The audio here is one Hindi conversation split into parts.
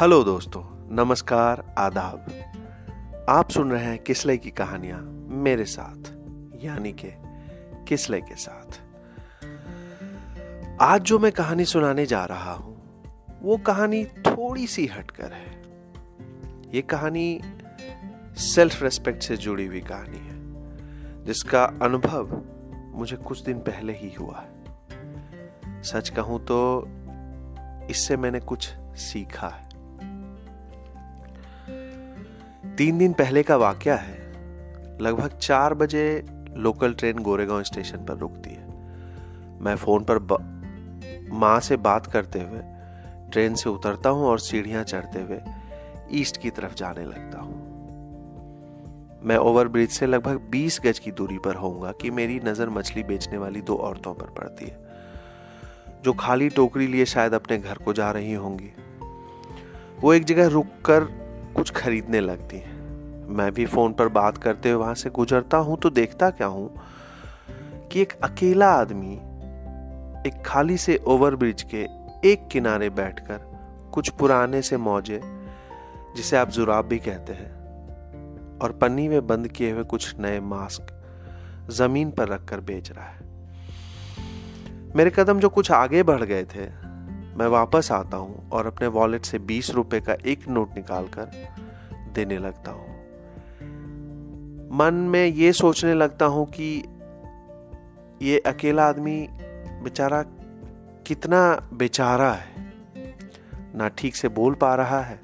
हेलो दोस्तों, नमस्कार, आदाब। आप सुन रहे हैं किसले की कहानियाँ मेरे साथ, यानी के किसले के साथ। आज जो मैं कहानी सुनाने जा रहा हूँ, वो कहानी थोड़ी सी हटकर है। ये कहानी सेल्फ रेस्पेक्ट से जुड़ी हुई कहानी है, जिसका अनुभव मुझे कुछ दिन पहले ही हुआ है। सच कहूँ तो इससे मैंने कुछ सीखा है। तीन दिन पहले का वाक्य है। लगभग चार बजे लोकल ट्रेन गोरेगांव स्टेशन पर रुकती है। मैं फ़ोन पर माँ से बात करते हुए, ट्रेन से उतरता हूँ और सीढ़ियाँ चढ़ते हुए ईस्ट की तरफ़ जाने लगता हूँ। मैं ओवरब्रिज से लगभग 20 गज की दूरी पर होऊँगा कि मेरी नज़र मछली बेचने वाली दो औरतों पर पड़ती है, जो खाली टोकरी लिए शायद अपने घर को जा रही होंगी। वो एक जगह रुककर कुछ खरीदने लगती हैं। मैं भी फ़ोन पर बात करते हुए वहाँ से गुजरता हूँ तो देखता क्या हूँ कि एक अकेला आदमी एक खाली से ओवरब्रिज के एक किनारे बैठकर कुछ पुराने से मौजे, जिसे आप जुराब भी कहते हैं, और पन्नी में बंद किए हुए कुछ नए मास्क ज़मीन पर रखकर बेच रहा है। मेरे कदम जो कुछ आगे बढ़ गए थे, मैं वापस आता हूँ और अपने वॉलेट से बीस रुपए का एक नोट निकालकर देने लगता हूँ। मन में ये सोचने लगता हूँ कि ये अकेला आदमी बेचारा कितना बेचारा है। ना ठीक से बोल पा रहा है,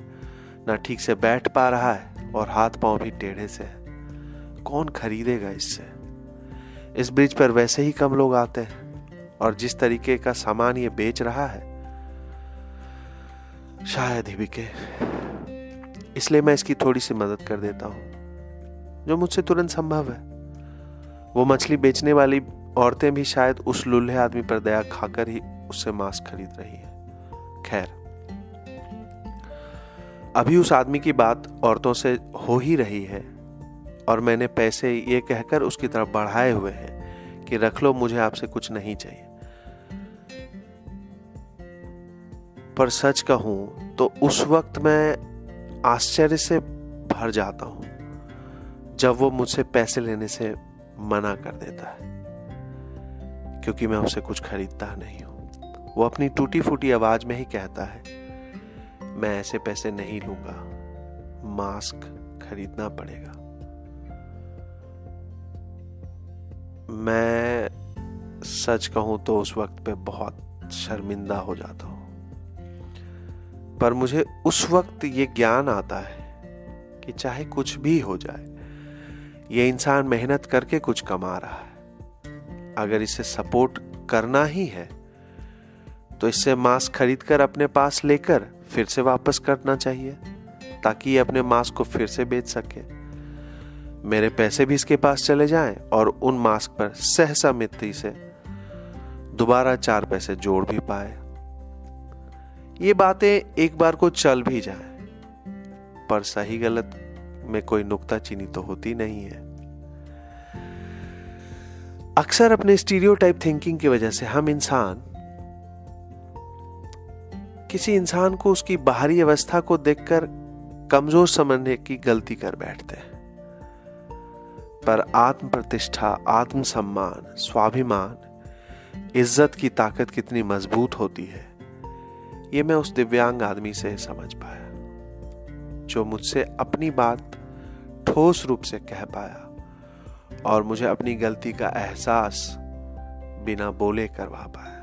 ना ठीक से बैठ पा रहा है और हाथ पाँव भी टेढ़े से है। कौन खरीदेगा इससे? इस ब्रिज पर वैसे ही कम लोग आते हैं और जिस तरीके का सामान ये बेच रहा है, शायद ही बिके। इसलिए मैं इसकी थोड़ी सी मदद कर देता हूँ। जो मुझसे तुरंत संभव है। वो मछली बेचने वाली औरतें भी शायद उस लुल्हे आदमी पर दया खाकर ही उससे मांस खरीद रही है। खैर, अभी उस आदमी की बात औरतों से हो ही रही है और मैंने पैसे ये कहकर उसकी तरफ़ बढ़ाए हुए हैं कि रख लो, मुझे आपसे कुछ नहीं चाहिए। पर सच कहूँ तो उस वक्त मैं आश्चर्य से भर जाता हूँ। जब वो मुझसे पैसे लेने से मना कर देता है, क्योंकि मैं उसे कुछ खरीदता नहीं हूँ। वो अपनी टूटी फूटी आवाज़ में ही कहता है, मैं ऐसे पैसे नहीं लूँगा, मास्क खरीदना पड़ेगा। मैं सच कहूँ तो उस वक्त पे बहुत शर्मिंदा हो जाता हूँ। पर मुझे उस वक्त ये ज्ञान आता है कि चाहे कुछ भी हो जाए ये इंसान मेहनत करके कुछ कमा रहा है। अगर इसे सपोर्ट करना ही है तो इससे मास्क खरीद कर अपने पास लेकर फिर से वापस करना चाहिए, ताकि ये अपने मास्क को फिर से बेच सके। मेरे पैसे भी इसके पास चले जाएँ और उन मास्क पर सहसा मित्री से दोबारा चार पैसे जोड़ भी पाए। ये बातें एक बार को चल भी जाए, पर सही गलत में कोई नुक्ता चीनी तो होती नहीं है। अक्सर अपने स्टीरियोटाइप थिंकिंग की वजह से हम इंसान, किसी इंसान को उसकी बाहरी अवस्था को देखकर कमज़ोर समझने की गलती कर बैठते हैं। पर आत्म प्रतिष्ठा आत्म सम्मान स्वाभिमान, इज़्ज़त की ताकत कितनी मज़बूत होती है, ये मैं उस दिव्यांग आदमी से समझ पाया, जो मुझसे अपनी बात ठोस रूप से कह पाया और मुझे अपनी गलती का एहसास बिना बोले करवा पाया।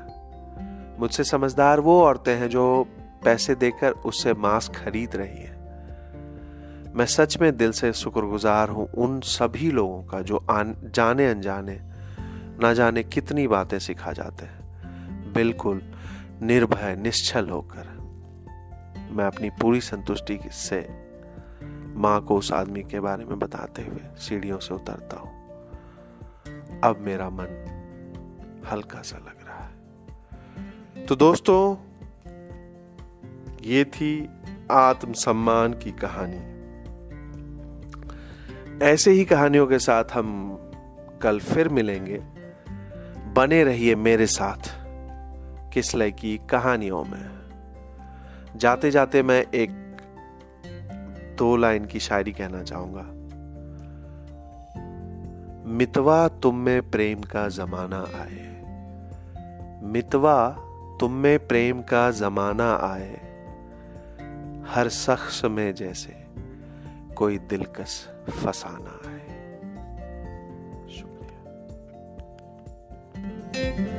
मुझसे समझदार वो औरतें हैं जो पैसे देकर उससे मास्क खरीद रही हैं। मैं सच में दिल से शुक्रगुजार हूँ उन सभी लोगों का जो आन, जाने अनजाने ना जाने कितनी बातें सिखा जाते हैं। बिल्कुल निर्भय निश्चल होकर मैं अपनी पूरी संतुष्टि से माँ को उस आदमी के बारे में बताते हुए सीढ़ियों से उतरता हूँ। अब मेरा मन हल्का सा लग रहा है। तो दोस्तों, ये थी आत्मसम्मान की कहानी। ऐसे ही कहानियों के साथ हम कल फिर मिलेंगे। बने रहिए मेरे साथ किसले की कहानियों में। जाते जाते मैं एक दो लाइन की शायरी कहना चाहूँगा। मितवा तुम में प्रेम का जमाना आए। मितवा तुम में प्रेम का जमाना आए। हर शख्स में जैसे कोई दिलकश फसाना है शुक्रिया।